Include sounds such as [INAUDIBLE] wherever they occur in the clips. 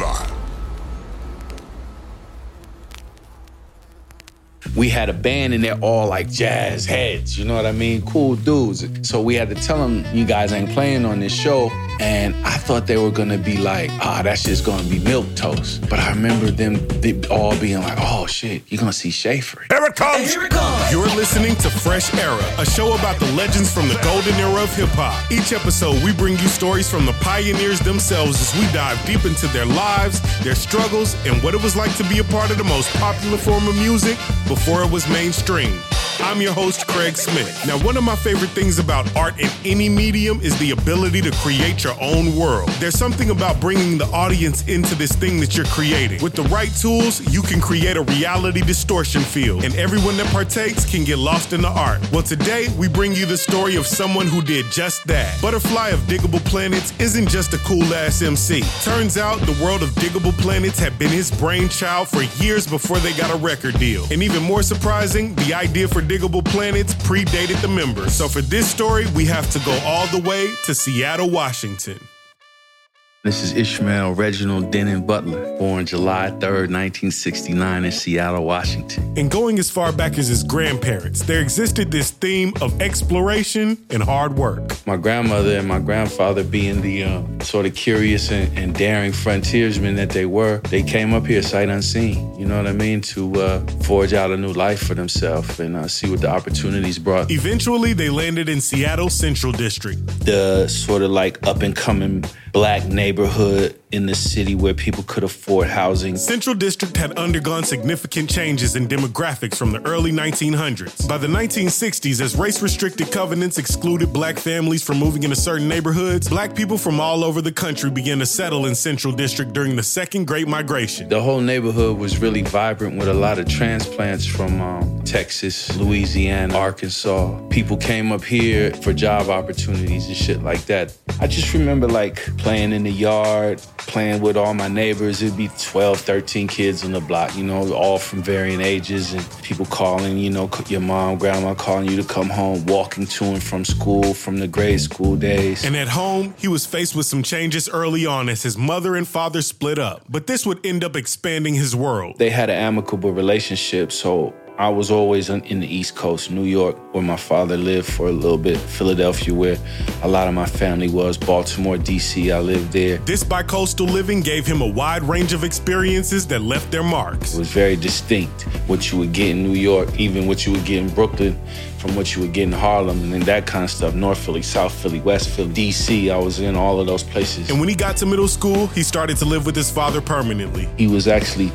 Baseline. We had a band and they're all like jazz heads, you know what I mean? Cool dudes. So we had to tell them, you guys ain't playing on this show. And I thought they were gonna be like, ah, oh, that's just gonna be milk toast. But I remember them all being like, oh shit, you're gonna see Schaefer. Here it comes! Here it comes! You're listening to Fresh Era, a show about the legends from the golden era of hip hop. Each episode, we bring you stories from the pioneers themselves as we dive deep into their lives, their struggles, and what it was like to be a part of the most popular form of music before it was mainstream. I'm your host, Craig Smith. Now, one of my favorite things about art in any medium is the ability to create your own world. There's something about bringing the audience into this thing that you're creating. With the right tools, you can create a reality distortion field, and everyone that partakes can get lost in the art. Well, today, we bring you the story of someone who did just that. Butterfly of Diggable Planets isn't just a cool ass MC. Turns out the world of Diggable Planets had been his brainchild for years before they got a record deal. And even more surprising, the idea for Diggable Planets predated the members. So for this story, we have to go all the way to Seattle, Washington. This is Ishmael Reginald Denon Butler, born July 3rd, 1969 in Seattle, Washington. And going as far back as his grandparents, there existed this theme of exploration and hard work. My grandmother and my grandfather being the uh, sort of curious and, and, daring frontiersmen that they were, they came up here sight unseen, you know what I mean, to uh, forge out a new life for themselves and uh, see what the opportunities brought. Eventually, they landed in Seattle Central District. The sort of like up and coming black neighborhood in the city where people could afford housing. Central District had undergone significant changes in demographics from the early 1900s. By the 1960s, as race restricted covenants excluded black families from moving into certain neighborhoods, black people from all over the country began to settle in Central District during the Second Great Migration. The whole neighborhood was really vibrant with a lot of transplants from um, Texas, Louisiana, Arkansas. People came up here for job opportunities and shit like that. I just remember like playing in the yard, playing with all my neighbors. It'd be 12, 13 kids on the block, you know, all from varying ages and people calling, you know, your mom, grandma calling you to come home, walking to and from school from the grade school days. And at home, he was faced with some changes early on as his mother and father split up. But this would end up expanding his world. They had an amicable relationship, so I was always in the East Coast, New York, where my father lived for a little bit, Philadelphia, where a lot of my family was, Baltimore, D.C., I lived there. This bicoastal living gave him a wide range of experiences that left their marks. It was very distinct. What you would get in New York, even what you would get in Brooklyn, from what you would get in Harlem and then that kind of stuff. North Philly, South Philly, West Philly, DC. I was in all of those places. And when he got to middle school, he started to live with his father permanently. He was actually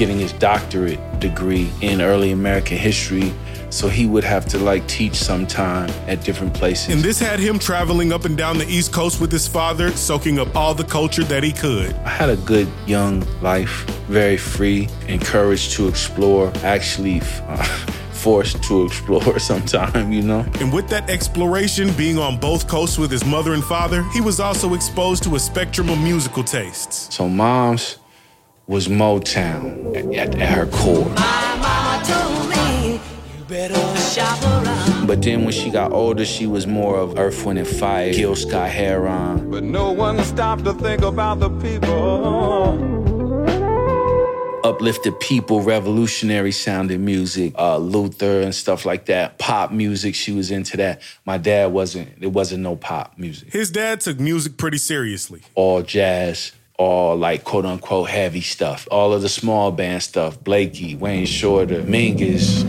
getting his doctorate degree in early American history. So he would have to like teach sometime at different places. And this had him traveling up and down the East Coast with his father, soaking up all the culture that he could. I had a good young life, very free, encouraged to explore. Actually, uh, [LAUGHS] forced to explore [LAUGHS] sometime, you know? And with that exploration being on both coasts with his mother and father, he was also exposed to a spectrum of musical tastes. So mom's was Motown at, at her core. But then when she got older, she was more of Earth, Wind, and Fire, Gil Scott Heron. But no one stopped to think about the people uplifted people, revolutionary sounding music, uh, Luther and stuff like that. Pop music, she was into that. My dad wasn't. There wasn't no pop music. His dad took music pretty seriously. All jazz, all like quote unquote heavy stuff. All of the small band stuff. Blakey, Wayne Shorter, Mingus.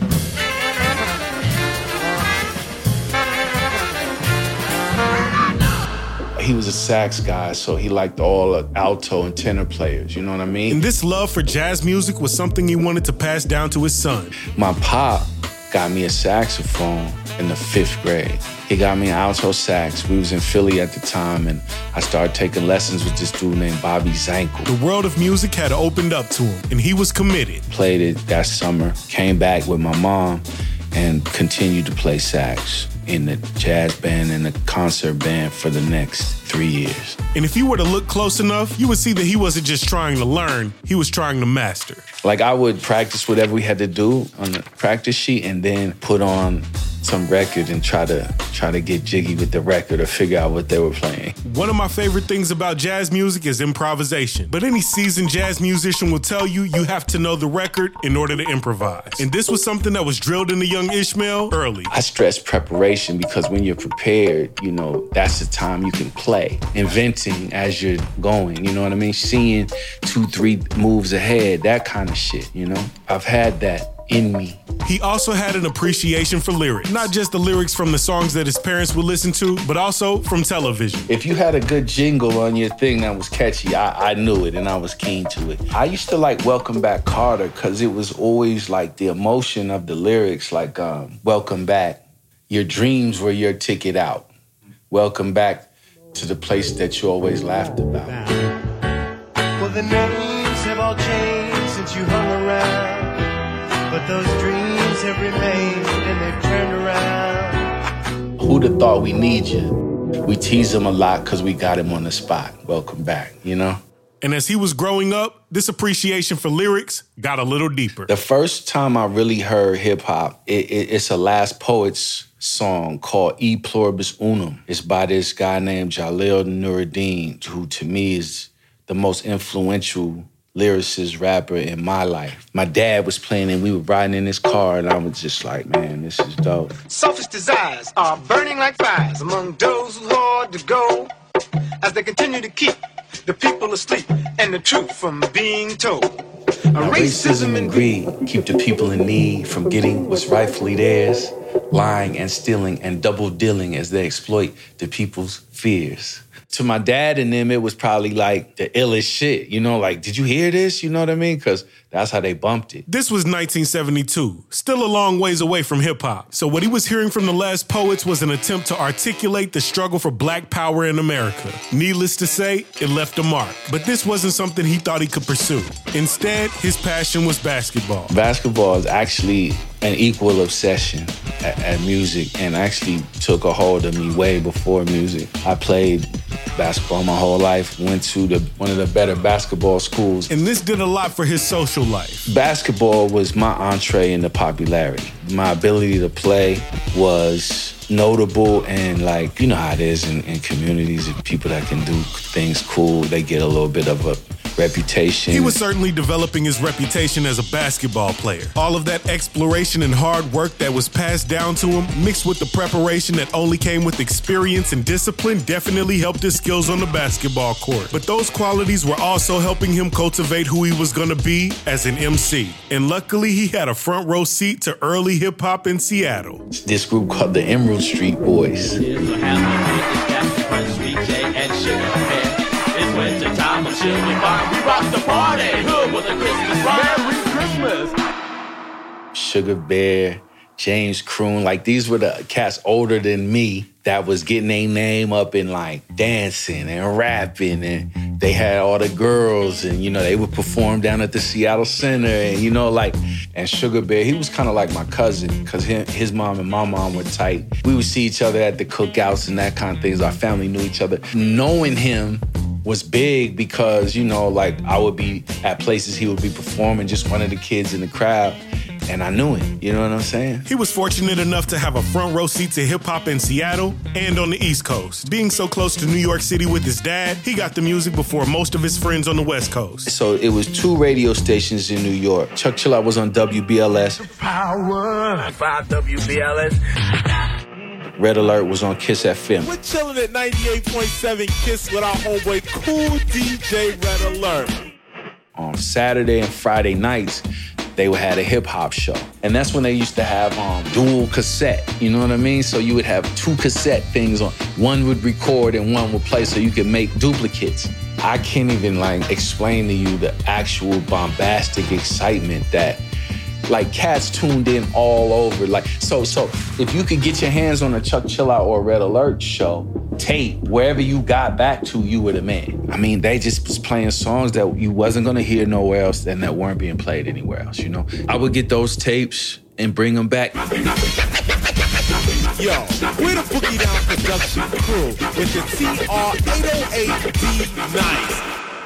he was a sax guy, so he liked all the alto and tenor players. You know what I mean? And this love for jazz music was something he wanted to pass down to his son. My pop got me a saxophone in the fifth grade. He got me an alto sax. We was in Philly at the time, and I started taking lessons with this dude named Bobby Zankel. The world of music had opened up to him, and he was committed. Played it that summer, came back with my mom, and continued to play sax in the jazz band and the concert band for the next three years. And if you were to look close enough, you would see that he wasn't just trying to learn, he was trying to master. Like I would practice whatever we had to do on the practice sheet and then put on some record and try to try to get jiggy with the record or figure out what they were playing. One of my favorite things about jazz music is improvisation. But any seasoned jazz musician will tell you you have to know the record in order to improvise. And this was something that was drilled into young Ishmael early. I stress preparation because when you're prepared, you know, that's the time you can play. Inventing as you're going, you know what I mean? Seeing two, three moves ahead, that kind of shit, you know? I've had that in me. He also had an appreciation for lyrics, not just the lyrics from the songs that his parents would listen to, but also from television. If you had a good jingle on your thing that was catchy, I, I knew it and I was keen to it. I used to like Welcome Back Kotter because it was always like the emotion of the lyrics, like um, Welcome Back. Your dreams were your ticket out. Welcome back to the place that you always laughed about. Well, the names have all changed since you hung around. But those dreams have remained and they've turned around. Who'd have thought we need you? We tease him a lot because we got him on the spot. Welcome back, you know? And as he was growing up, this appreciation for lyrics got a little deeper. The first time I really heard hip hop, it, it, it's a Last Poets song called E Pluribus Unum. It's by this guy named Jalal Nuriddin, who to me is the most influential lyricist rapper in my life. My dad was playing and we were riding in his car and I was just like, man, this is dope. Selfish desires are burning like fires among those who hard to go as they continue to keep the people asleep and the truth from being told. Now, racism and greed keep the people in need from getting what's rightfully theirs, lying and stealing and double dealing as they exploit the people's fears to my dad and them, it was probably like the illest shit. You know, like, did you hear this? You know what I mean? Because that's how they bumped it. This was 1972, still a long ways away from hip hop. So what he was hearing from the last poets was an attempt to articulate the struggle for black power in America. Needless to say, it left a mark. But this wasn't something he thought he could pursue. Instead, his passion was basketball. Basketball is actually an equal obsession at, at, music and actually took a hold of me way before music. I played basketball my whole life, went to the one of the better basketball schools. And this did a lot for his social life. Basketball was my entree into popularity. My ability to play was notable and like you know how it is in, in communities of people that can do things cool they get a little bit of a reputation. He was certainly developing his reputation as a basketball player. All of that exploration and hard work that was passed down to him, mixed with the preparation that only came with experience and discipline, definitely helped his skills on the basketball court. But those qualities were also helping him cultivate who he was going to be as an MC. And luckily, he had a front row seat to early hip hop in Seattle. This group called the Emerald Street Boys. We rock the party. Hood with a Christmas Merry Christmas. Sugar Bear, James Croon, like these were the cats older than me that was getting their name up in like dancing and rapping and they had all the girls and you know they would perform down at the Seattle Center and you know like and Sugar Bear he was kind of like my cousin because his mom and my mom were tight we would see each other at the cookouts and that kind of things our family knew each other knowing him was big because, you know, like I would be at places he would be performing, just one of the kids in the crowd. And I knew him, you know what I'm saying? He was fortunate enough to have a front row seat to hip hop in Seattle and on the East Coast. Being so close to New York City with his dad, he got the music before most of his friends on the West Coast. So it was two radio stations in New York. Chuck Chillout was on WBLS. Power. 5 WBLS. Red Alert was on Kiss FM. We're chilling at 98.7 Kiss with our homeboy Kool DJ Red Alert. On Saturday and Friday nights, they had a hip hop show. And that's when they used to have um, dual cassette. You know what I mean? So you would have two cassette things on. One would record and one would play so you could make duplicates. I can't even like explain to you the actual bombastic excitement that like cats tuned in all over. Like so, so if you could get your hands on a Chuck Chillout or a Red Alert show, tape, wherever you got back to, you were the man. I mean, they just was playing songs that you wasn't gonna hear nowhere else and that weren't being played anywhere else. You know, I would get those tapes and bring them back. Yo, we're the Boogie Down production crew with the TR-808D Nice.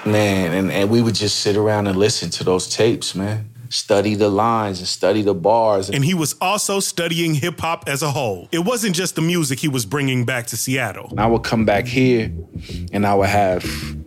Man, and, and we would just sit around and listen to those tapes, man study the lines and study the bars. And he was also studying hip hop as a whole. It wasn't just the music he was bringing back to Seattle. I would come back here and I would have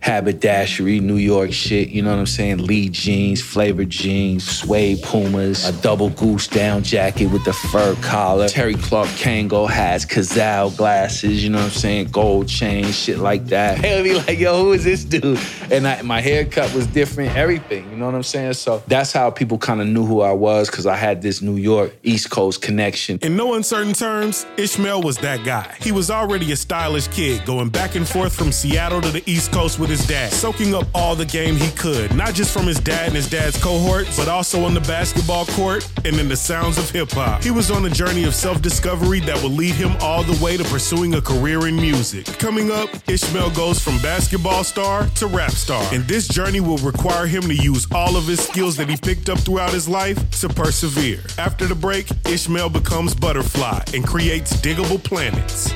haberdashery, New York shit, you know what I'm saying? Lee jeans, flavored jeans, suede pumas, a double goose down jacket with the fur collar, Terry Clark Kangol hats, Cazal glasses, you know what I'm saying? Gold chain, shit like that. [LAUGHS] They'll be like, yo, who is this dude? And I, my haircut was different, everything, you know what I'm saying? So that's how people kind of knew who I was because I had this New York East Coast connection. In no uncertain terms, Ishmael was that guy. He was already a stylish kid, going back and forth from Seattle to the East Coast with his dad, soaking up all the game he could, not just from his dad and his dad's cohorts, but also on the basketball court and in the sounds of hip hop. He was on a journey of self discovery that would lead him all the way to pursuing a career in music. Coming up, Ishmael goes from basketball star to rap star, and this journey will require him to use all of his skills that he picked up throughout his life to persevere. After the break, Ishmael becomes Butterfly and creates Diggable Planets.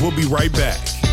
We'll be right back.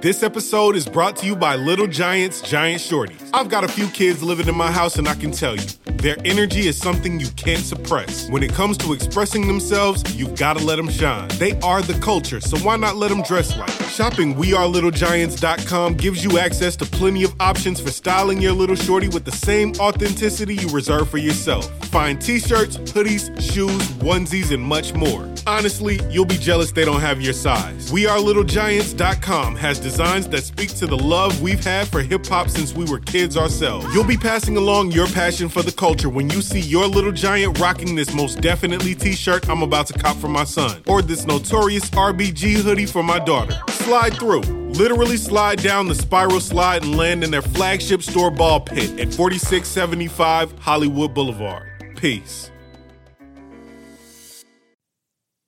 This episode is brought to you by Little Giants Giant Shorties. I've got a few kids living in my house, and I can tell you, their energy is something you can't suppress. When it comes to expressing themselves, you've got to let them shine. They are the culture, so why not let them dress like? Shopping WeAreLittleGiants.com gives you access to plenty of options for styling your little shorty with the same authenticity you reserve for yourself. Find t shirts, hoodies, shoes, onesies, and much more. Honestly, you'll be jealous they don't have your size. WeAreLittleGiants.com has designs that speak to the love we've had for hip hop since we were kids ourselves. You'll be passing along your passion for the culture when you see your little giant rocking this most definitely t shirt I'm about to cop for my son, or this notorious RBG hoodie for my daughter. Slide through. Literally slide down the spiral slide and land in their flagship store ball pit at 4675 Hollywood Boulevard. Peace.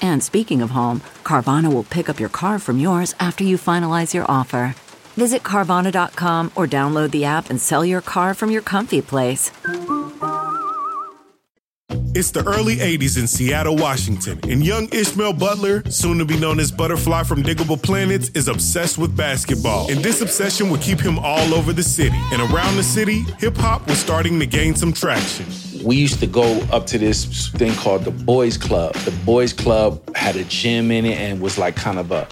And speaking of home, Carvana will pick up your car from yours after you finalize your offer. Visit Carvana.com or download the app and sell your car from your comfy place. It's the early 80s in Seattle, Washington, and young Ishmael Butler, soon to be known as Butterfly from Diggable Planets, is obsessed with basketball. And this obsession would keep him all over the city. And around the city, hip hop was starting to gain some traction. We used to go up to this thing called the Boys Club. The Boys Club had a gym in it and was like kind of a,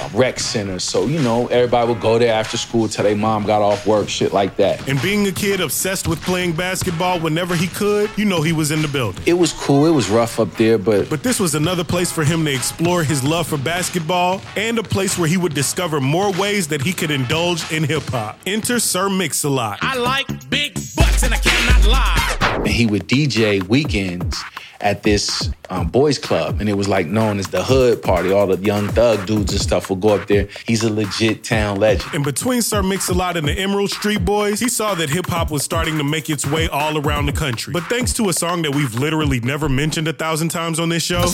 a rec center. So, you know, everybody would go there after school till their mom got off work, shit like that. And being a kid obsessed with playing basketball whenever he could, you know he was in the building. It was cool. It was rough up there, but But this was another place for him to explore his love for basketball and a place where he would discover more ways that he could indulge in hip hop. Enter Sir Mix-a-Lot. I like big butts and I cannot lie. And he would DJ weekends at this um, boys club, and it was like known as the Hood Party. All the young thug dudes and stuff would go up there. He's a legit town legend. And between Sir Mix-a-Lot and the Emerald Street Boys, he saw that hip hop was starting to make its way all around the country. But thanks to a song that we've literally never mentioned a thousand times on this show,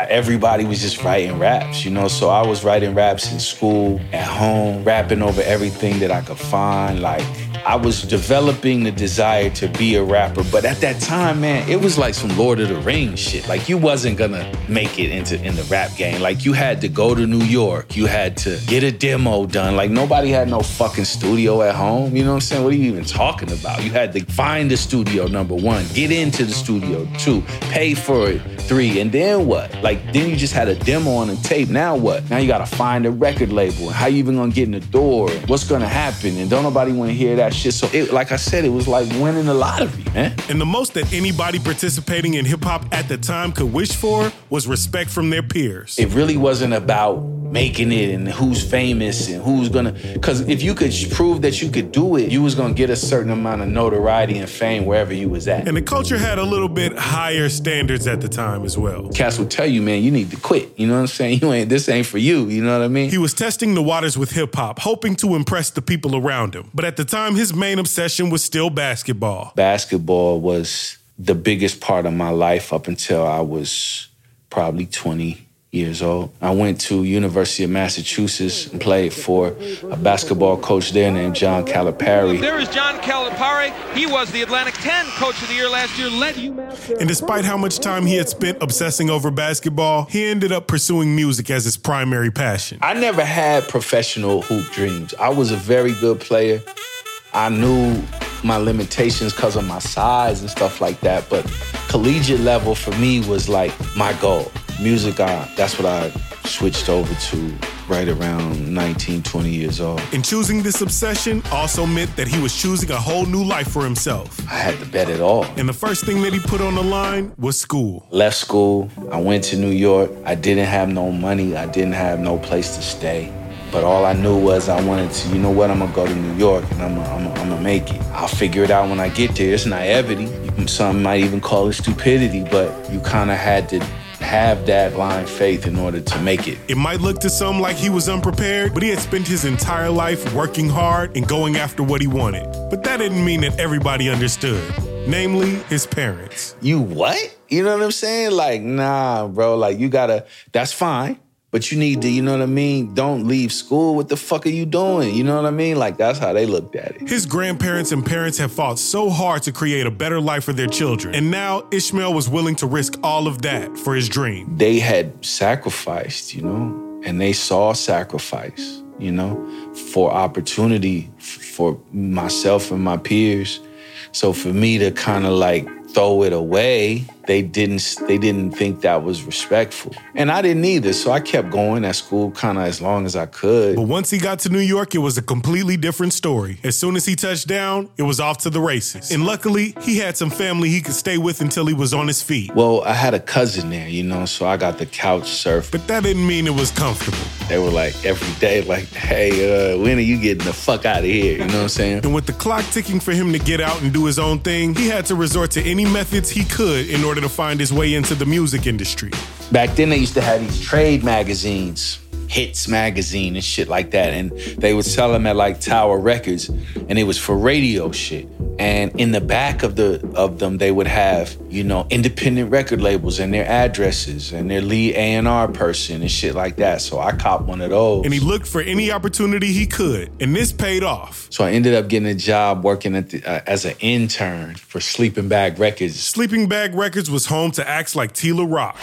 Everybody was just writing raps, you know. So I was writing raps in school, at home, rapping over everything that I could find, like I was developing the desire to be a rapper. But at that time, man, it was like some Lord of the Rings shit. Like you wasn't gonna make it into in the rap game. Like you had to go to New York. You had to get a demo done. Like nobody had no fucking studio at home. You know what I'm saying? What are you even talking about? You had to find the studio, number one, get into the studio, two, pay for it, three, and then what? Like then you just had a demo on a tape. Now what? Now you gotta find a record label. How you even gonna get in the door? What's gonna happen? And don't nobody wanna hear that shit. So it, like I said, it was like winning the lottery, man. And the most that anybody participating in hip hop at the time could wish for was respect from their peers. It really wasn't about making it and who's famous and who's gonna because if you could prove that you could do it you was gonna get a certain amount of notoriety and fame wherever you was at. And the culture had a little bit higher standards at the time as well. Cass will tell you man you need to quit. You know what i'm saying? [LAUGHS] You ain't this ain't for you. You know what i mean? He was testing the waters with hip-hop hoping to impress the people around him. But at the time his main obsession was still basketball. Basketball was the biggest part of my life up until i was probably 20 years old. I went to University of Massachusetts and played for a basketball coach there named John Calipari. There is John Calipari. He was the Atlantic 10 coach of the year last year, led UMass. And despite how much time he had spent obsessing over basketball, he ended up pursuing music as his primary passion. I never had professional hoop dreams. I was a very good player. I knew my limitations because of my size and stuff like that, but collegiate level for me was like my goal music, I, that's what I switched over to right around 19, 20 years old. And choosing this obsession also meant that he was choosing a whole new life for himself. I had to bet it all. And the first thing that he put on the line was school. Left school, I went to New York. I didn't have no money, I didn't have no place to stay. But all I knew was I wanted to, you know what, I'm gonna go to New York and I'm gonna, I'm gonna, I'm gonna make it. I'll figure it out when I get there. It's naivety. Some might even call it stupidity, but you kind of had to have that blind faith in order to make it. It might look to some like he was unprepared, but he had spent his entire life working hard and going after what he wanted. But that didn't mean that everybody understood, namely his parents. You what? You know what I'm saying? Like, nah, bro, like you gotta, that's fine. But you need to, you know what I mean? Don't leave school. What the fuck are you doing? You know what I mean? Like that's how they looked at it. His grandparents and parents have fought so hard to create a better life for their children. And now Ishmael was willing to risk all of that for his dream. They had sacrificed, you know, and they saw sacrifice, you know, for opportunity for myself and my peers. So for me to kind of like throw it away they didn't they didn't think that was respectful. And i didn't either so i kept going at school kind of as long as i could. But once he got to new york it was a completely different story. As soon as he touched down it was off to the races. And luckily he had some family he could stay with until he was on his feet. Well i had a cousin there you know so i got the couch surf. But that didn't mean it was comfortable. They were like every day like hey uh, when are you getting the fuck out of here? You know what i'm saying? And with the clock ticking for him to get out and do his own thing he had to resort to any methods he could in order order to find his way into the music industry. Back then, they used to have these trade magazines, Hits magazine and shit like that, and they would sell them at like Tower Records, and it was for radio shit. And in the back of the of them, they would have you know independent record labels and their addresses and their lead A and R person and shit like that. So I copped one of those. And he looked for any opportunity he could, and this paid off. So I ended up getting a job working at the, uh, as an intern for Sleeping Bag Records. Sleeping Bag Records was home to acts like T La Rock.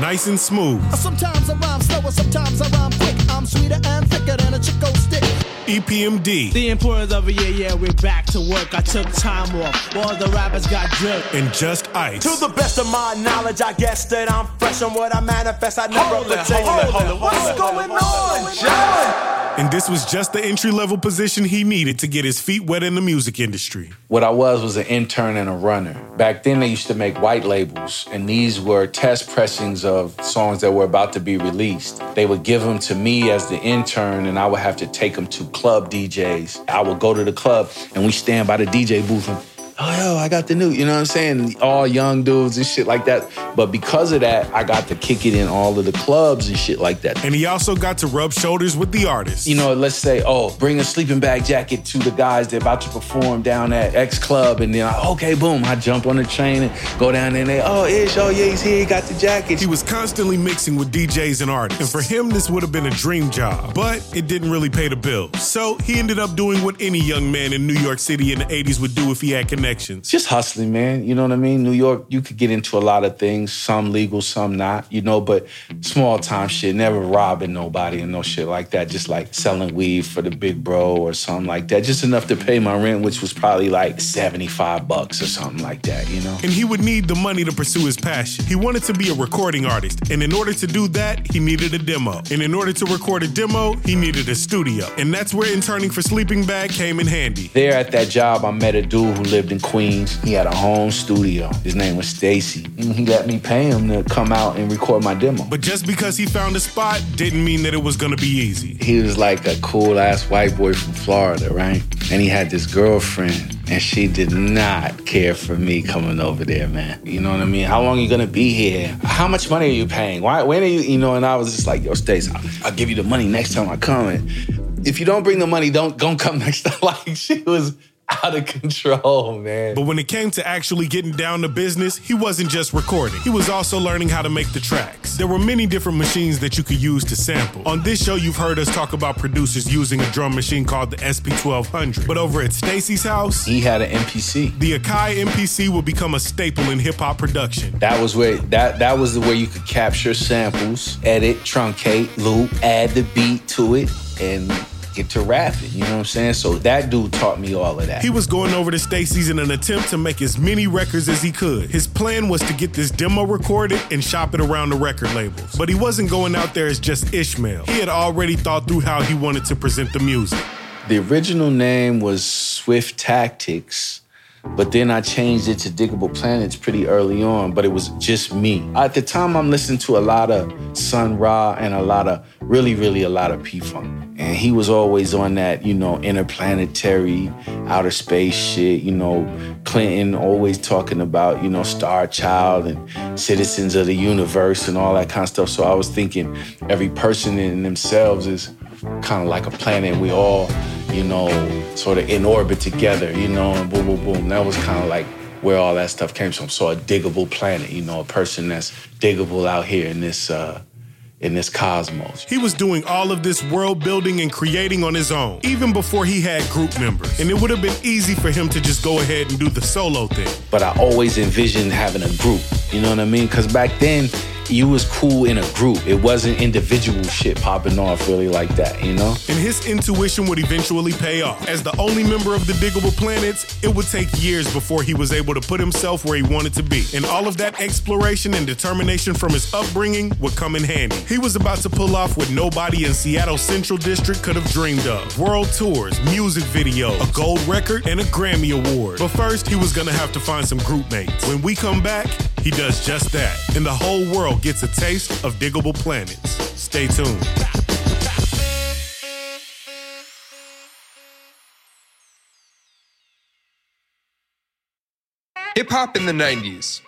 Nice and smooth. Sometimes I rhyme slower, sometimes I rhyme quick. I'm sweeter and thicker than a Chick-O-Stick. EPMD. The employers of a year, yeah, we're back to work. I took time off. All the rappers got drilled. And Just-Ice. To the best of my knowledge, I guess that I'm fresh on what I manifest. I never hold it, hold it, hold it. What's going on, John? And this was just the entry level position he needed to get his feet wet in the music industry. What I was was an intern and a runner. Back then, they used to make white labels, and these were test pressings of songs that were about to be released. They would give them to me as the intern, and I would have to take them to club DJs. I would go to the club, and we stand by the DJ booth and oh yo, I got the new, you know what I'm saying? All young dudes and shit like that. But because of that, I got to kick it in all of the clubs and shit like that. And he also got to rub shoulders with the artists. You know, let's say, oh, bring a sleeping bag jacket to the guys that are about to perform down at X Club. And then, I, okay, boom, I jump on the train and go down there and they, oh, Ish, oh, yeah, he's here, he got the jacket. He was constantly mixing with DJs and artists. And for him, this would have been a dream job. But it didn't really pay the bills. So he ended up doing what any young man in New York City in the 80s would do if he had connections. Just hustling, man. You know what I mean? New York, you could get into a lot of things, some legal, some not, you know, but small time shit, never robbing nobody and no shit like that. Just like selling weed for the big bro or something like that. Just enough to pay my rent, which was probably like 75 bucks or something like that, you know? And he would need the money to pursue his passion. He wanted to be a recording artist. And in order to do that, he needed a demo. And in order to record a demo, he needed a studio. And that's where interning for Sleeping Bag came in handy. There at that job, I met a dude who lived in Queens. He had a home studio. His name was Stacy. He let me pay him to come out and record my demo. But just because he found a spot didn't mean that it was gonna be easy. He was like a cool ass white boy from Florida, right? And he had this girlfriend, and she did not care for me coming over there, man. You know what I mean? How long are you gonna be here? How much money are you paying? Why? When are you? You know? And I was just like, yo, Stace, I'll, I'll give you the money next time I come. And if you don't bring the money, don't don't come [LAUGHS] next time. Like she was [LAUGHS] out of control, man. But when it came to actually getting down to business, he wasn't just recording. He was also learning how to make the tracks. There were many different machines that you could use to sample. On this show, you've heard us talk about producers using a drum machine called the SP1200. But over at Stacy's house, he had an MPC. The Akai MPC would become a staple in hip hop production. That was where that that was the way you could capture samples, edit, truncate, loop, add the beat to it, and get to rapping. You know what I'm saying? So that dude taught me all of that. He was going over to Stacy's in an attempt to make as many records as he could. His plan was to get this demo recorded and shop it around the record labels. But he wasn't going out there as just Ishmael. He had already thought through how he wanted to present the music. The original name was Swift Tactics. But then I changed it to Diggable Planets pretty early on, but it was just me. At the time, I'm listening to a lot of Sun Ra and a lot of, really, really a lot of P Funk. And he was always on that, you know, interplanetary, outer space shit. You know, Clinton always talking about, you know, Star Child and citizens of the universe and all that kind of stuff. So I was thinking every person in themselves is kind of like a planet. We all, you know, sort of in orbit together, you know, and boom, boom, boom. That was kind of like where all that stuff came from. So a diggable planet, you know, a person that's diggable out here in this uh, in this cosmos. He was doing all of this world building and creating on his own, even before he had group members. And it would have been easy for him to just go ahead and do the solo thing. But I always envisioned having a group, you know what I mean? Because back then, you was cool in a group. It wasn't individual shit popping off really like that, you know? And his intuition would eventually pay off. As the only member of the Diggable Planets, it would take years before he was able to put himself where he wanted to be. And all of that exploration and determination from his upbringing would come in handy. He was about to pull off what nobody in Seattle Central District could have dreamed of. World tours, music videos, a gold record, and a Grammy Award. But first, he was gonna have to find some group mates. When we come back, he does just that. And the whole world gets a taste of Diggable Planets. Stay tuned. Hip hop in the 90s.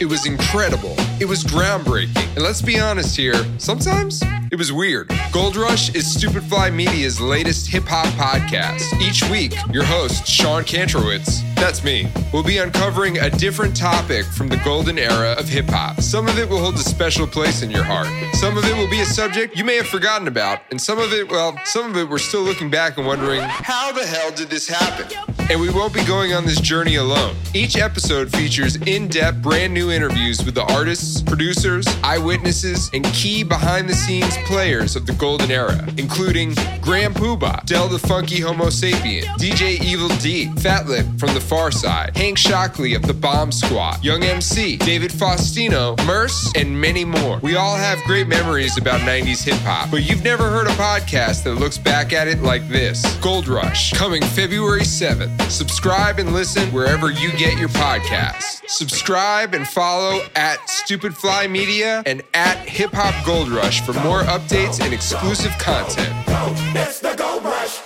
It was incredible. It was groundbreaking. And let's be honest here, sometimes it was weird. Gold Rush is Stupid Fly Media's latest hip hop podcast. Each week, your host, Sean Kantrowitz, that's me, will be uncovering a different topic from the golden era of hip hop. Some of it will hold a special place in your heart. Some of it will be a subject you may have forgotten about. And some of it, well, some of it we're still looking back and wondering, how the hell did this happen? And we won't be going on this journey alone. Each episode features in depth, brand new interviews with the artists, producers, eyewitnesses, and key behind the scenes players of the golden era, including Grand Puba, Del the Funky Homosapien, DJ Evil Dee, Fatlip from the Pharcyde, Hank Shocklee of the Bomb Squad, Young MC, David Faustino, Merce, and many more. We all have great memories about 90s hip hop, but you've never heard a podcast that looks back at it like this. Gold Rush, coming February 7th. Subscribe and listen wherever you get your podcasts. Subscribe and follow at Stupid Fly Media and at Hip Hop Gold Rush for more updates and exclusive content. Don't miss the Gold Rush!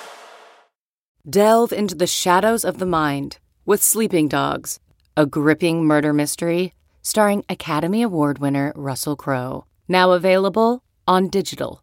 Delve into the shadows of the mind with Sleeping Dogs, a gripping murder mystery starring Academy Award winner Russell Crowe. Now available on digital.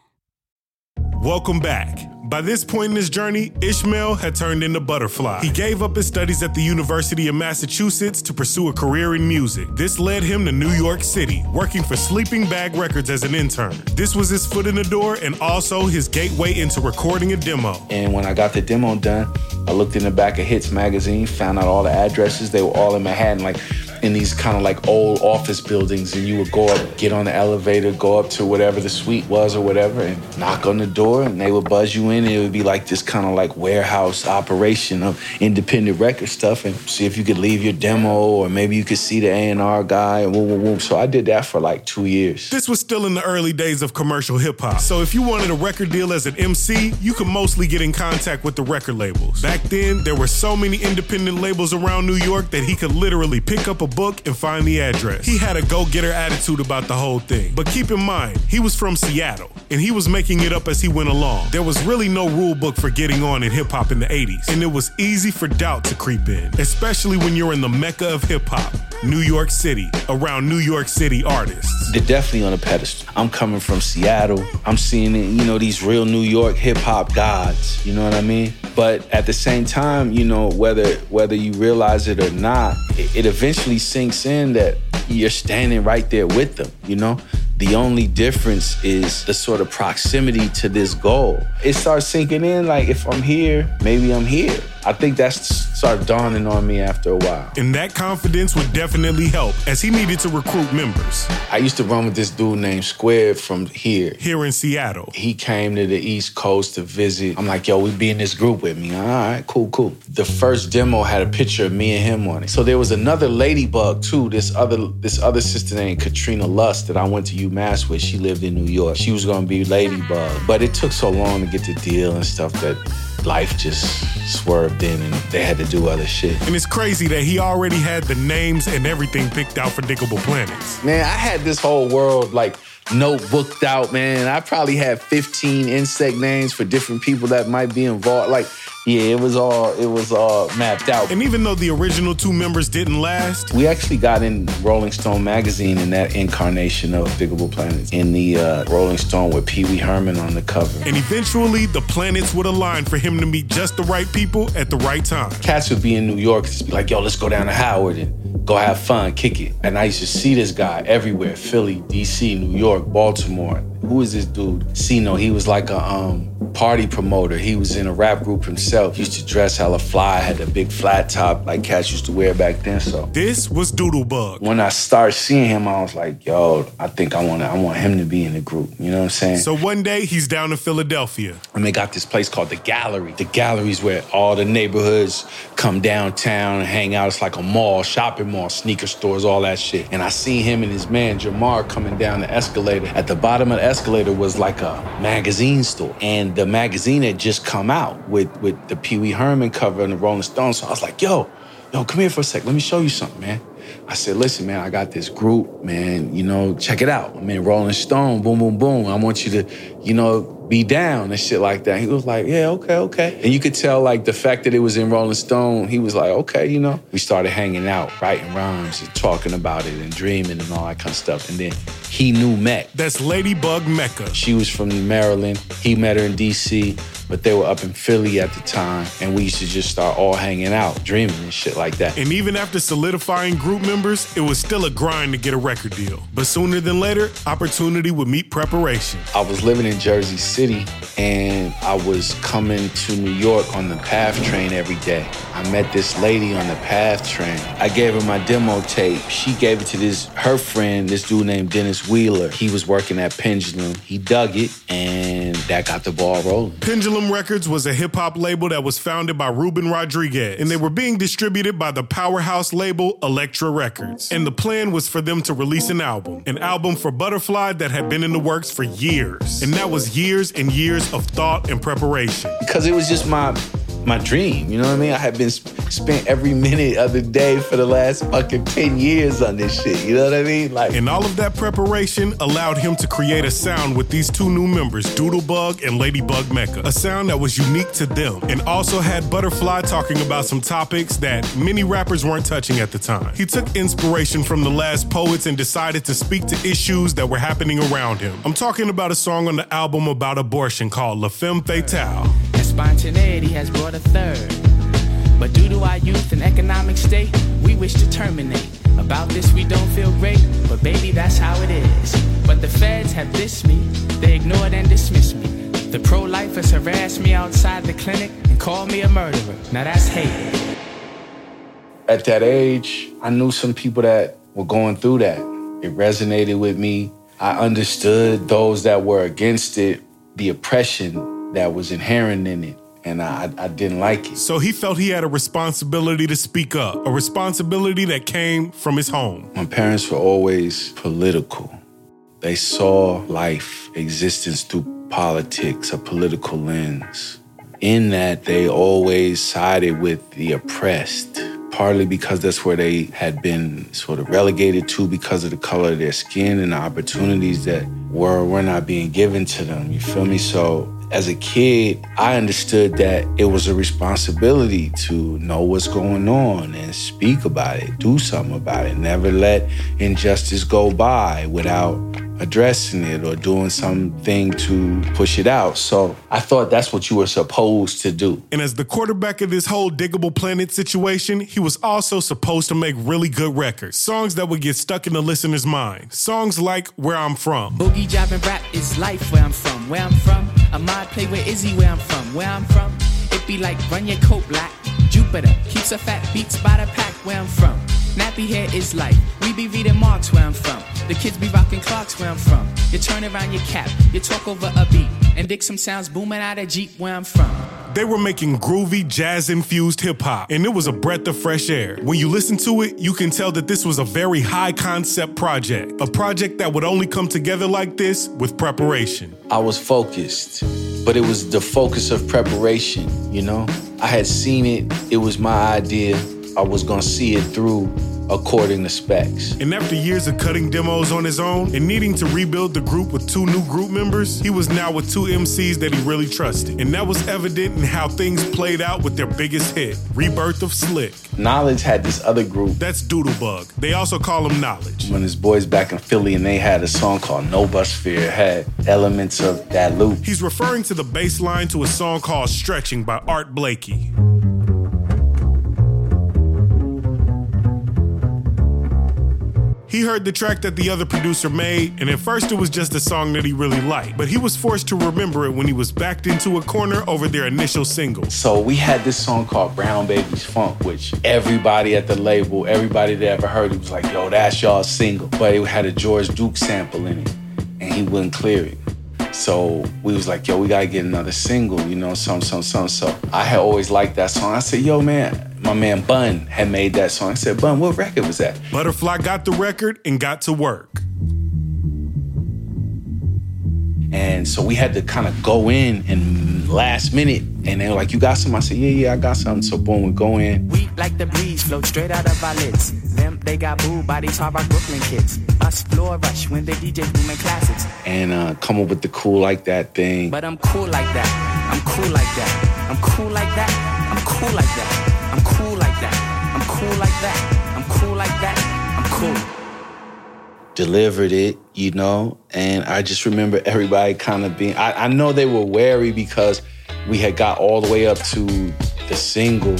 Welcome back. By this point in his journey, Ishmael had turned into Butterfly. He gave up his studies at the University of Massachusetts to pursue a career in music. This led him to New York City, working for Sleeping Bag Records as an intern. This was his foot in the door and also his gateway into recording a demo. And when I got the demo done, I looked in the back of Hits magazine, found out all the addresses. They were all in Manhattan, like in these kind of like old office buildings. And you would go up, get on the elevator, go up to whatever the suite was or whatever, and knock on the door, and they would buzz you in. And it would be like this kind of like warehouse operation of independent record stuff, and see if you could leave your demo, or maybe you could see the A&R guy, and. So I did that for like two years. This was still in the early days of commercial hip hop. So if you wanted a record deal as an MC, you could mostly get in contact with the record labels. Back then, there were so many independent labels around New York that he could literally pick up a book and find the address. He had a go getter attitude about the whole thing. But keep in mind, he was from Seattle, and he was making it up as he went along. There was really no rule book for getting on in hip hop in the 80s, and it was easy for doubt to creep in, especially when you're in the mecca of hip hop, New York City, around New York City artists. They're definitely on a pedestal. I'm coming from Seattle. I'm seeing you know, these real New York hip hop gods. You know what I mean? But at the same time, you know, whether whether you realize it or not, it, it eventually sinks in that you're standing right there with them. You know, the only difference is the sort of proximity to this goal. It starts sinking in like if I'm here, maybe I'm here. I think that's started dawning on me after a while. And that confidence would definitely help as he needed to recruit members. I used to run with this dude named Square from here. Here in Seattle. He came to the East Coast to visit. I'm like, yo, we be in this group with me. All right, cool, cool. The first demo had a picture of me and him on it. So there was another ladybug too, this other this other sister named Katrina Lust that I went to UMass with. She lived in New York. She was gonna be Ladybug. But it took so long to get the deal and stuff that life just swerved in and they had to do other shit. And it's crazy that he already had the names and everything picked out for Diggable Planets. Man, I had this whole world like notebooked out, man. I probably had 15 insect names for different people that might be involved. Like, yeah, it was all it was all mapped out. And even though the original two members didn't last, we actually got in Rolling Stone magazine in that incarnation of Diggable Planets in the uh, Rolling Stone with Pee Wee Herman on the cover. And eventually, the planets would align for him to meet just the right people at the right time. Cats would be in New York, just be like, "Yo, let's go down to Howard and go have fun, kick it." And I used to see this guy everywhere: Philly, D.C., New York, Baltimore. Who is this dude? Sino. He was like a um, party promoter. He was in a rap group himself. Used to dress hella fly. Had a big flat top like cats used to wear back then. So this was Doodlebug. When I started seeing him, I was like, "Yo, I think I want I want him to be in the group." You know what I'm saying? So one day he's down in Philadelphia, and they got this place called the Gallery. The Gallery's where all the neighborhoods come downtown and hang out. It's like a mall, shopping mall, sneaker stores, all that shit. And I seen him and his man Jamar coming down the escalator. At the bottom of the escalator was like a magazine store, and the magazine had just come out with with the Pee Wee Herman cover and the Rolling Stones. So I was like, "Yo, yo, come here for a sec. Let me show you something, man." I said, "Listen, man, I got this group, man. You know, check it out. I'm in Rolling Stone. Boom, boom, boom. I want you to, you know, be down and shit like that." He was like, "Yeah, okay, okay." And you could tell, like, the fact that it was in Rolling Stone, he was like, "Okay, you know." We started hanging out, writing rhymes, and talking about it, and dreaming, and all that kind of stuff. And then he knew Mecca. That's Ladybug Mecca. She was from Maryland. He met her in D.C. but they were up in Philly at the time, and we used to just start all hanging out, dreaming and shit like that. And even after solidifying group members, it was still a grind to get a record deal. But sooner than later, opportunity would meet preparation. I was living in Jersey City, and I was coming to New York on the PATH train every day. I met this lady on the PATH train. I gave her my demo tape. She gave it to this her friend, this dude named Dennis Wheeler. He was working at Pendulum. He dug it, and that got the ball rolling. Pendulum Records was a hip hop label that was founded by Ruben Rodriguez, and they were being distributed by the powerhouse label Elektra Records. And the plan was for them to release an album, an album for Butterfly that had been in the works for years. And that was years and years of thought and preparation. Because it was just my my dream. You know what I mean? I have been sp- spent every minute of the day for the last fucking 10 years on this shit. You know what I mean? Like And all of that preparation allowed him to create a sound with these two new members, Doodlebug and Ladybug Mecca. A sound that was unique to them and also had Butterfly talking about some topics that many rappers weren't touching at the time. He took inspiration from the last poets and decided to speak to issues that were happening around him. I'm talking about a song on the album about abortion called La Femme Fatale. Spontaneity has brought a third. But due to our youth and economic state, we wish to terminate. About this, we don't feel great, but baby, that's how it is. But the feds have dissed me, they ignored and dismissed me. The pro lifers harassed me outside the clinic and called me a murderer. Now that's hate. At that age, I knew some people that were going through that. It resonated with me. I understood those that were against it, the oppression that was inherent in it and I, I didn't like it. So he felt he had a responsibility to speak up, a responsibility that came from his home. My parents were always political. They saw life, existence through politics, a political lens. In that, they always sided with the oppressed, partly because that's where they had been sort of relegated to because of the color of their skin and the opportunities that were, were not being given to them. You feel me? So as a kid, I understood that it was a responsibility to know what's going on and speak about it, do something about it, never let injustice go by without addressing it or doing something to push it out. So I thought that's what you were supposed to do. And as the quarterback of this whole Digable Planet situation, he was also supposed to make really good records. Songs that would get stuck in the listener's mind. Songs like Where I'm From. Boogie driving rap is life where I'm from. Where I'm from, a mod play with Izzy where I'm from. Where I'm from, it be like run your coat black. Jupiter keeps a fat beats by the pack where I'm from. Nappy hair is life. We be reading Marx where I'm from. The kids be rocking clocks where I'm from. You turn around your cap, you talk over a beat, and dig some sounds booming out of Jeep where I'm from. They were making groovy, jazz infused hip hop, and it was a breath of fresh air. When you listen to it, you can tell that this was a very high concept project, a project that would only come together like this with preparation. I was focused, but it was the focus of preparation, you know? I had seen it, it was my idea. I was gonna see it through according to specs. And after years of cutting demos on his own and needing to rebuild the group with two new group members, he was now with two MCs that he really trusted. And that was evident in how things played out with their biggest hit, Rebirth of Slick. Knowledge had this other group. That's Doodlebug. They also call him Knowledge. When his boys back in Philly and they had a song called No Bus Fear had elements of that loop. He's referring to the bass line to a song called Stretching by Art Blakey. He heard the track that the other producer made, and at first it was just a song that he really liked. But he was forced to remember it when he was backed into a corner over their initial single. So we had this song called Brown Baby's Funk, which everybody at the label, everybody that ever heard it was like, yo, that's y'all's single. But it had a George Duke sample in it, and he wouldn't clear it. So we was like, yo, we gotta get another single, you know, some, some, some. So I had always liked that song. I said, yo, man, my man Bun had made that song. I said, Bun, what record was that? Butterfly got the record and got to work. And so we had to kind of go in and last minute. And they were like, you got some? I said, yeah, yeah, I got something. So boom, we go in. We like the breeze, float straight out of our lids. Them, they got boo bodies, hard rock Brooklyn kids. Us floor rush when the DJ booming classics. And uh, come up with the cool like that thing. But I'm cool like that. I'm cool like that. I'm cool like that. I'm cool like that. I'm cool like that. I'm cool like that. I'm cool like that. I'm cool. Delivered it, you know, and I just remember everybody kind of being. I, I know they were wary because we had got all the way up to the single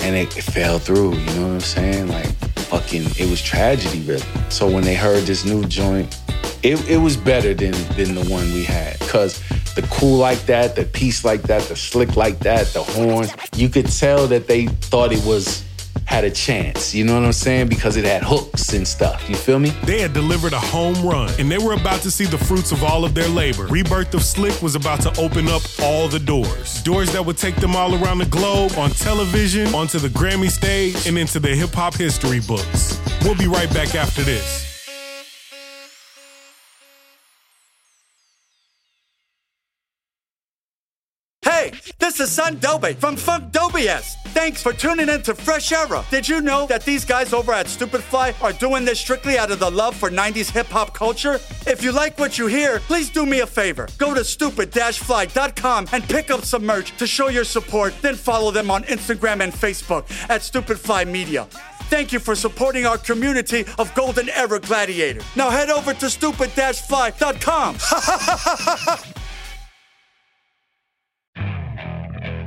and it, it fell through, you know what I'm saying? Like fucking it was tragedy really. So when they heard this new joint, it, it was better than than the one we had. Cause the cool like that, the piece like that, the slick like that, the horn, you could tell that they thought it was had a chance. You know what I'm saying? Because it had hooks and stuff. You feel me? They had delivered a home run, and they were about to see the fruits of all of their labor. Rebirth of Slick was about to open up all the doors. Doors that would take them all around the globe, on television, onto the Grammy stage, and into the hip hop history books. We'll be right back after this. Is Son Doobie from Funkdoobiest. Thanks for tuning in to Fresh Era. Did you know that these guys over at Stupid Fly are doing this strictly out of the love for 90s hip hop culture? If you like what you hear, please do me a favor. Go to stupid-fly.com and pick up some merch to show your support, then follow them on Instagram and Facebook at Stupid Fly Media. Thank you for supporting our community of Golden Era Gladiators. Now head over to stupid-fly.com. [LAUGHS]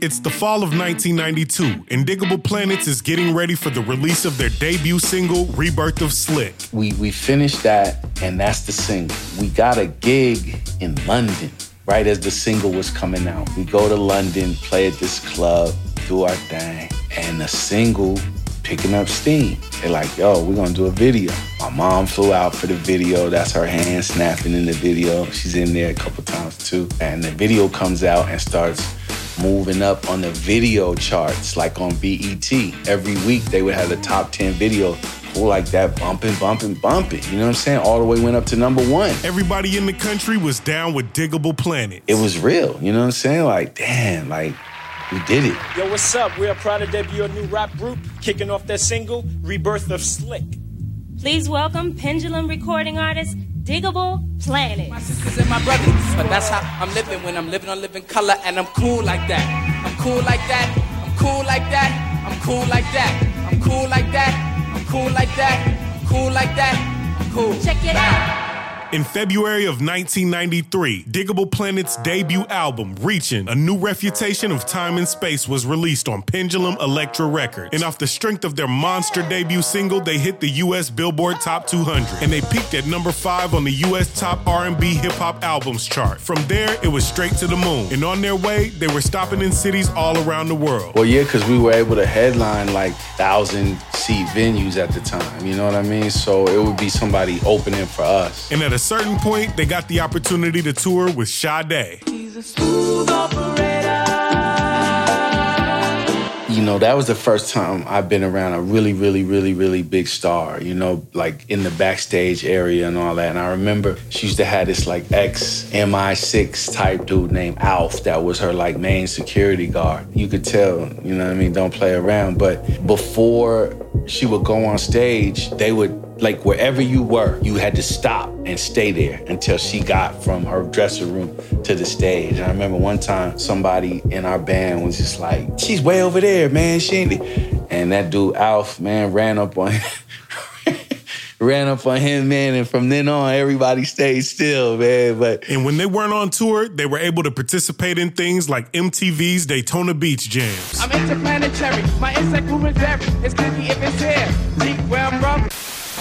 It's the fall of 1992, and Digable Planets is getting ready for the release of their debut single, Rebirth of Slick. We we finished that, and that's the single. We got a gig in London right as the single was coming out. We go to London, play at this club, do our thing, and the single picking up steam. They're like, yo, we're gonna do a video. My mom flew out for the video. That's her hand snapping in the video. She's in there a couple times too. And the video comes out and starts moving up on the video charts, like on BET. Every week they would have the top 10 video cool like that, bumping, bumping, bumping. You know what I'm saying? All the way went up to number one. Everybody in the country was down with Digable Planet. It was real. You know what I'm saying? Like, damn, like, we did it. Yo, what's up? We are proud to debut a new rap group, kicking off their single, Rebirth of Slick. Please welcome Pendulum recording artist Digable Planet. My sisters and my brothers, but that's how I'm living when I'm living on living color, and I'm cool like that. I'm cool like that. I'm cool like that. I'm cool like that. I'm cool like that. I'm cool like that. I'm cool like that. I'm cool. Check it out. In February of 1993, Digable Planet's debut album, Reaching, a new refutation of time and space, was released on Pendulum Elektra Records. And off the strength of their monster debut single, they hit the U.S. Billboard Top 200, and they peaked at number five on the U.S. Top R&B Hip Hop Albums chart. From there, it was straight to the moon. And on their way, they were stopping in cities all around the world. Well, yeah, because we were able to headline like thousand seat venues at the time. You know what I mean? So it would be somebody opening for us. And at a certain point, they got the opportunity to tour with Sade. You know, that was the first time I've been around a really, really, really, really big star, you know, like in the backstage area and all that. And I remember she used to have this like ex MI6 type dude named Alf that was her like main security guard. You could tell, you know what I mean, don't play around. But before she would go on stage, they would like wherever you were, you had to stop and stay there until she got from her dressing room to the stage. And I remember one time somebody in our band was just like, she's way over there, man. She ain't. And that dude, Alf, man, ran up on [LAUGHS] ran up on him, man, and from then on, everybody stayed still, man. But And when they weren't on tour, they were able to participate in things like MTV's Daytona Beach Jams. I'm interplanetary. My insect room is. It's cookie if it's here. See where I'm from?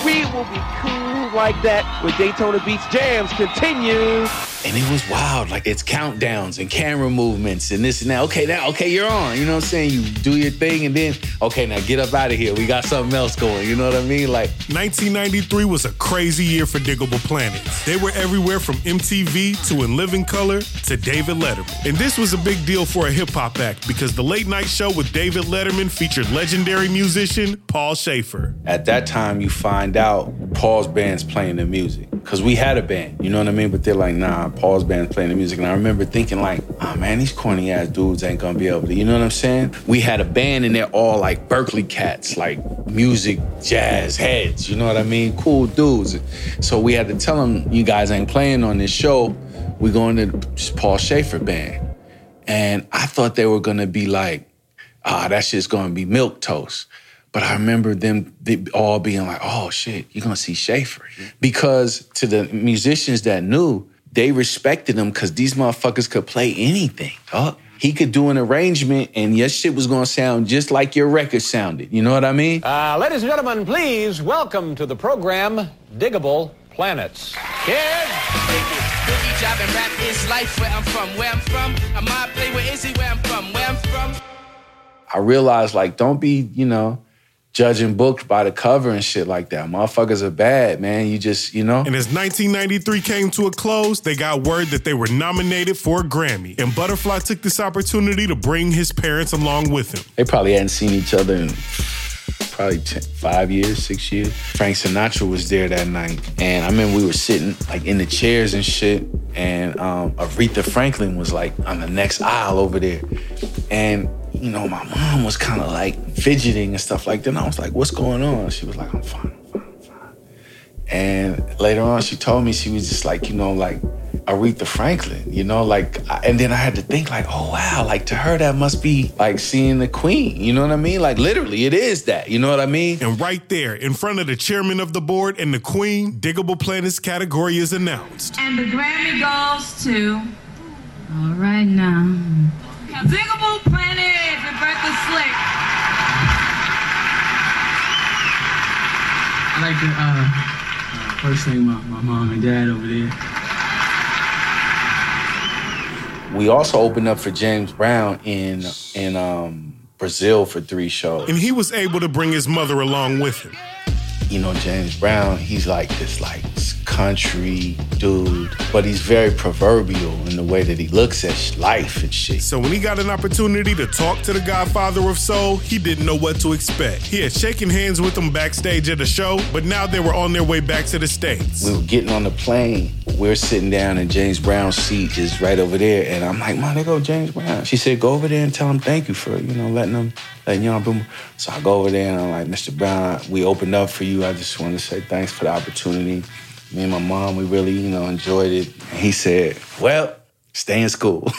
We will be cool like that when Daytona Beach Jams continues. And it was wild. Like it's countdowns and camera movements and this and that. Okay, now, okay, you're on. You know what I'm saying? You do your thing and then, okay, now get up out of here. We got something else going. You know what I mean? Like 1993 was a crazy year for Digable Planets. They were everywhere from MTV to In Living Color to David Letterman. And this was a big deal for a hip hop act because the late night show with David Letterman featured legendary musician Paul Shaffer. At that time, you find out Paul's band's playing the music. Cause we had a band, you know what I mean? But they're like, nah, Paul's band's playing the music. And I remember thinking like, oh man, these corny ass dudes ain't gonna be able to, you know what I'm saying? We had a band and they're all like Berklee cats, like music, jazz heads, you know what I mean? Cool dudes. So we had to tell them, you guys ain't playing on this show. We're going to Paul Shaffer band. And I thought they were gonna be like, ah, that shit's gonna be milk toast. But I remember them all being like, oh shit, you're gonna see Shaffer. Because to the musicians that knew, they respected him because these motherfuckers could play anything. Dog. He could do an arrangement and your shit was gonna sound just like your record sounded. You know what I mean? Uh, ladies and gentlemen, please welcome to the program Digable Planets. Kids! Boogie job and rap is life where I'm from. Where I'm from, I might play with Izzy where I'm from. Where I'm from. I realized like don't be, you know, judging books by the cover and shit like that. Motherfuckers are bad, man. You just, you know. And as 1993 came to a close, they got word that they were nominated for a Grammy. And Butterfly took this opportunity to bring his parents along with him. They probably hadn't seen each other in probably 10, five years, six years. Frank Sinatra was there that night. And I mean, we were sitting like in the chairs and shit. And um, Aretha Franklin was like on the next aisle over there. And you know, my mom was kind of like fidgeting and stuff like that. And I was like, what's going on? She was like, I'm fine, I'm fine, I'm fine. And later on, she told me she was just like, you know, like Aretha Franklin, you know, like, and then I had to think, like, oh, wow, like to her, that must be like seeing the queen, you know what I mean? Like, literally, it is that, you know what I mean? And right there, in front of the chairman of the board and the queen, Digable Planets category is announced. And the Grammy goes to, all right now, Digable Planet, Rebirth of Slick. I'd like to uh, uh, first thank my, my mom and dad over there. We also opened up for James Brown in in um, Brazil for three shows. And he was able to bring his mother along with him. You know, James Brown, he's like this like country dude, but he's very proverbial in the way that he looks at life and shit. So when he got an opportunity to talk to the Godfather of Soul, he didn't know what to expect. He had shaken hands with him backstage at the show, but now they were on their way back to the States. We were getting on the plane. We're sitting down in James Brown's seat is right over there. And I'm like, Mom, there go James Brown. She said, go over there and tell him thank you for, you know, letting him, letting y'all boom. So I go over there and I'm like, Mr. Brown, we opened up for you. I just want to say thanks for the opportunity me and my mom, we really, you know, enjoyed it. And he said, well, stay in school.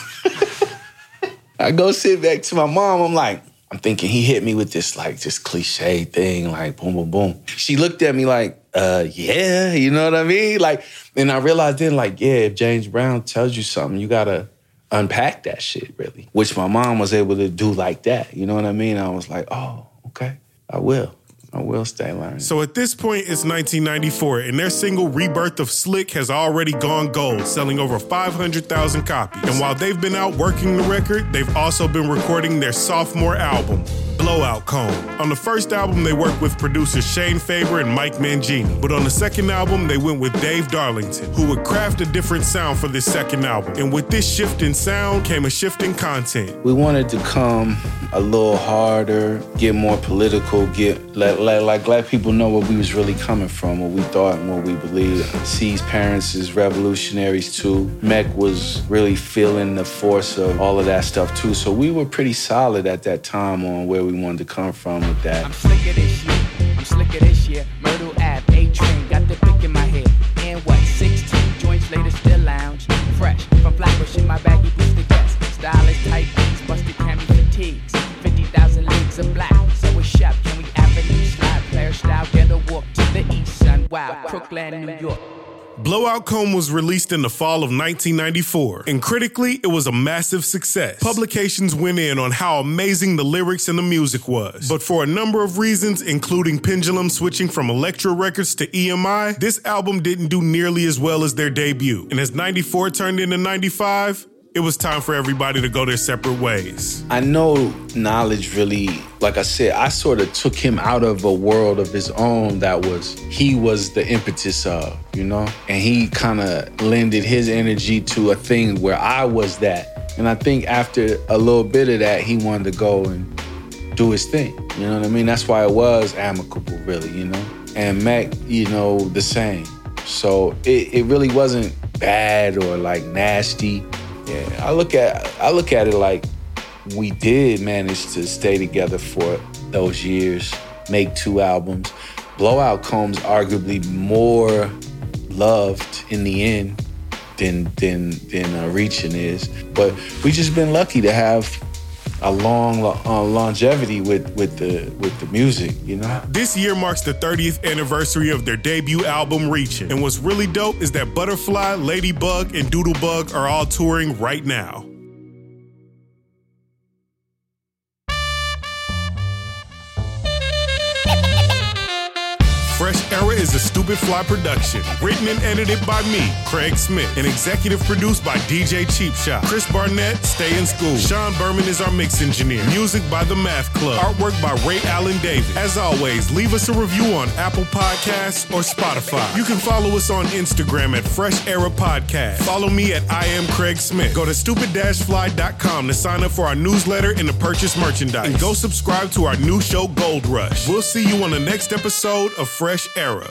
[LAUGHS] I go sit back to my mom. I'm like, I'm thinking he hit me with this like just cliche thing, like boom, boom, boom. She looked at me like, uh, yeah, you know what I mean? Like, and I realized then, like, yeah, if James Brown tells you something, you gotta unpack that shit, really. Which my mom was able to do like that. You know what I mean? I was like, oh, okay, I will. I will stay learning. So at this point, it's 1994, and their single Rebirth of Slick has already gone gold, selling over 500,000 copies. And while they've been out working the record, they've also been recording their sophomore album, Blowout Comb. On the first album, they worked with producers Shane Faber and Mike Mangini. But on the second album, they went with Dave Darlington, who would craft a different sound for this second album. And with this shift in sound came a shift in content. We wanted to come a little harder, get more political, get let, let like let people know where we was really coming from, what we thought and what we believed. C's parents is revolutionaries too. Mec was really feeling the force of all of that stuff too. So we were pretty solid at that time on where we wanted to come from with that. I'm slicker this year. I'm slicker this year. Myrtle Ave, A train, got the pick in my head. And what? 16 joints later, still lounge. Fresh from Flatbush in my baggy boots to guess. Stylish tight beats, busted cami fatigues. 50,000 leagues of black. So it's shop, can we avenue slide? Player style, get a walk to the east, son. Wow, Crooklyn, New York. Blowout Comb was released in the fall of 1994, and critically, it was a massive success. Publications went in on how amazing the lyrics and the music was. But for a number of reasons, including Pendulum switching from Elektra Records to EMI, this album didn't do nearly as well as their debut. And as 94 turned into 95, it was time for everybody to go their separate ways. I know knowledge really, like I said, I sort of took him out of a world of his own that was, he was the impetus of, you know? And he kind of lended his energy to a thing where I was that. And I think after a little bit of that, he wanted to go and do his thing. You know what I mean? That's why it was amicable, really, you know? And Mac, you know, the same. So it, it really wasn't bad or like nasty. Yeah, I look at I look at it like we did manage to stay together for those years, make two albums. Blowout Combs arguably more loved in the end than than than uh, Reaching is, but we just been lucky to have a long uh, longevity with with the with the music, you know. This year marks the 30th anniversary of their debut album Reaching. And what's really dope is that Butterfly, Ladybug, and Doodlebug are all touring right now. Is a Stupid Fly production. Written and edited by me, Craig Smith, and executive produced by DJ Cheap Shot. Chris Barnett, Stay in School. Sean Berman is our mix engineer. Music by The Math Club. Artwork by Ray Allen Davis. As always, leave us a review on Apple Podcasts or Spotify. You can follow us on Instagram at Fresh Era Podcast. Follow me at I am Craig Smith. Go to stupid-fly.com to sign up for our newsletter and to purchase merchandise. And go subscribe to our new show, Gold Rush. We'll see you on the next episode of Fresh Era.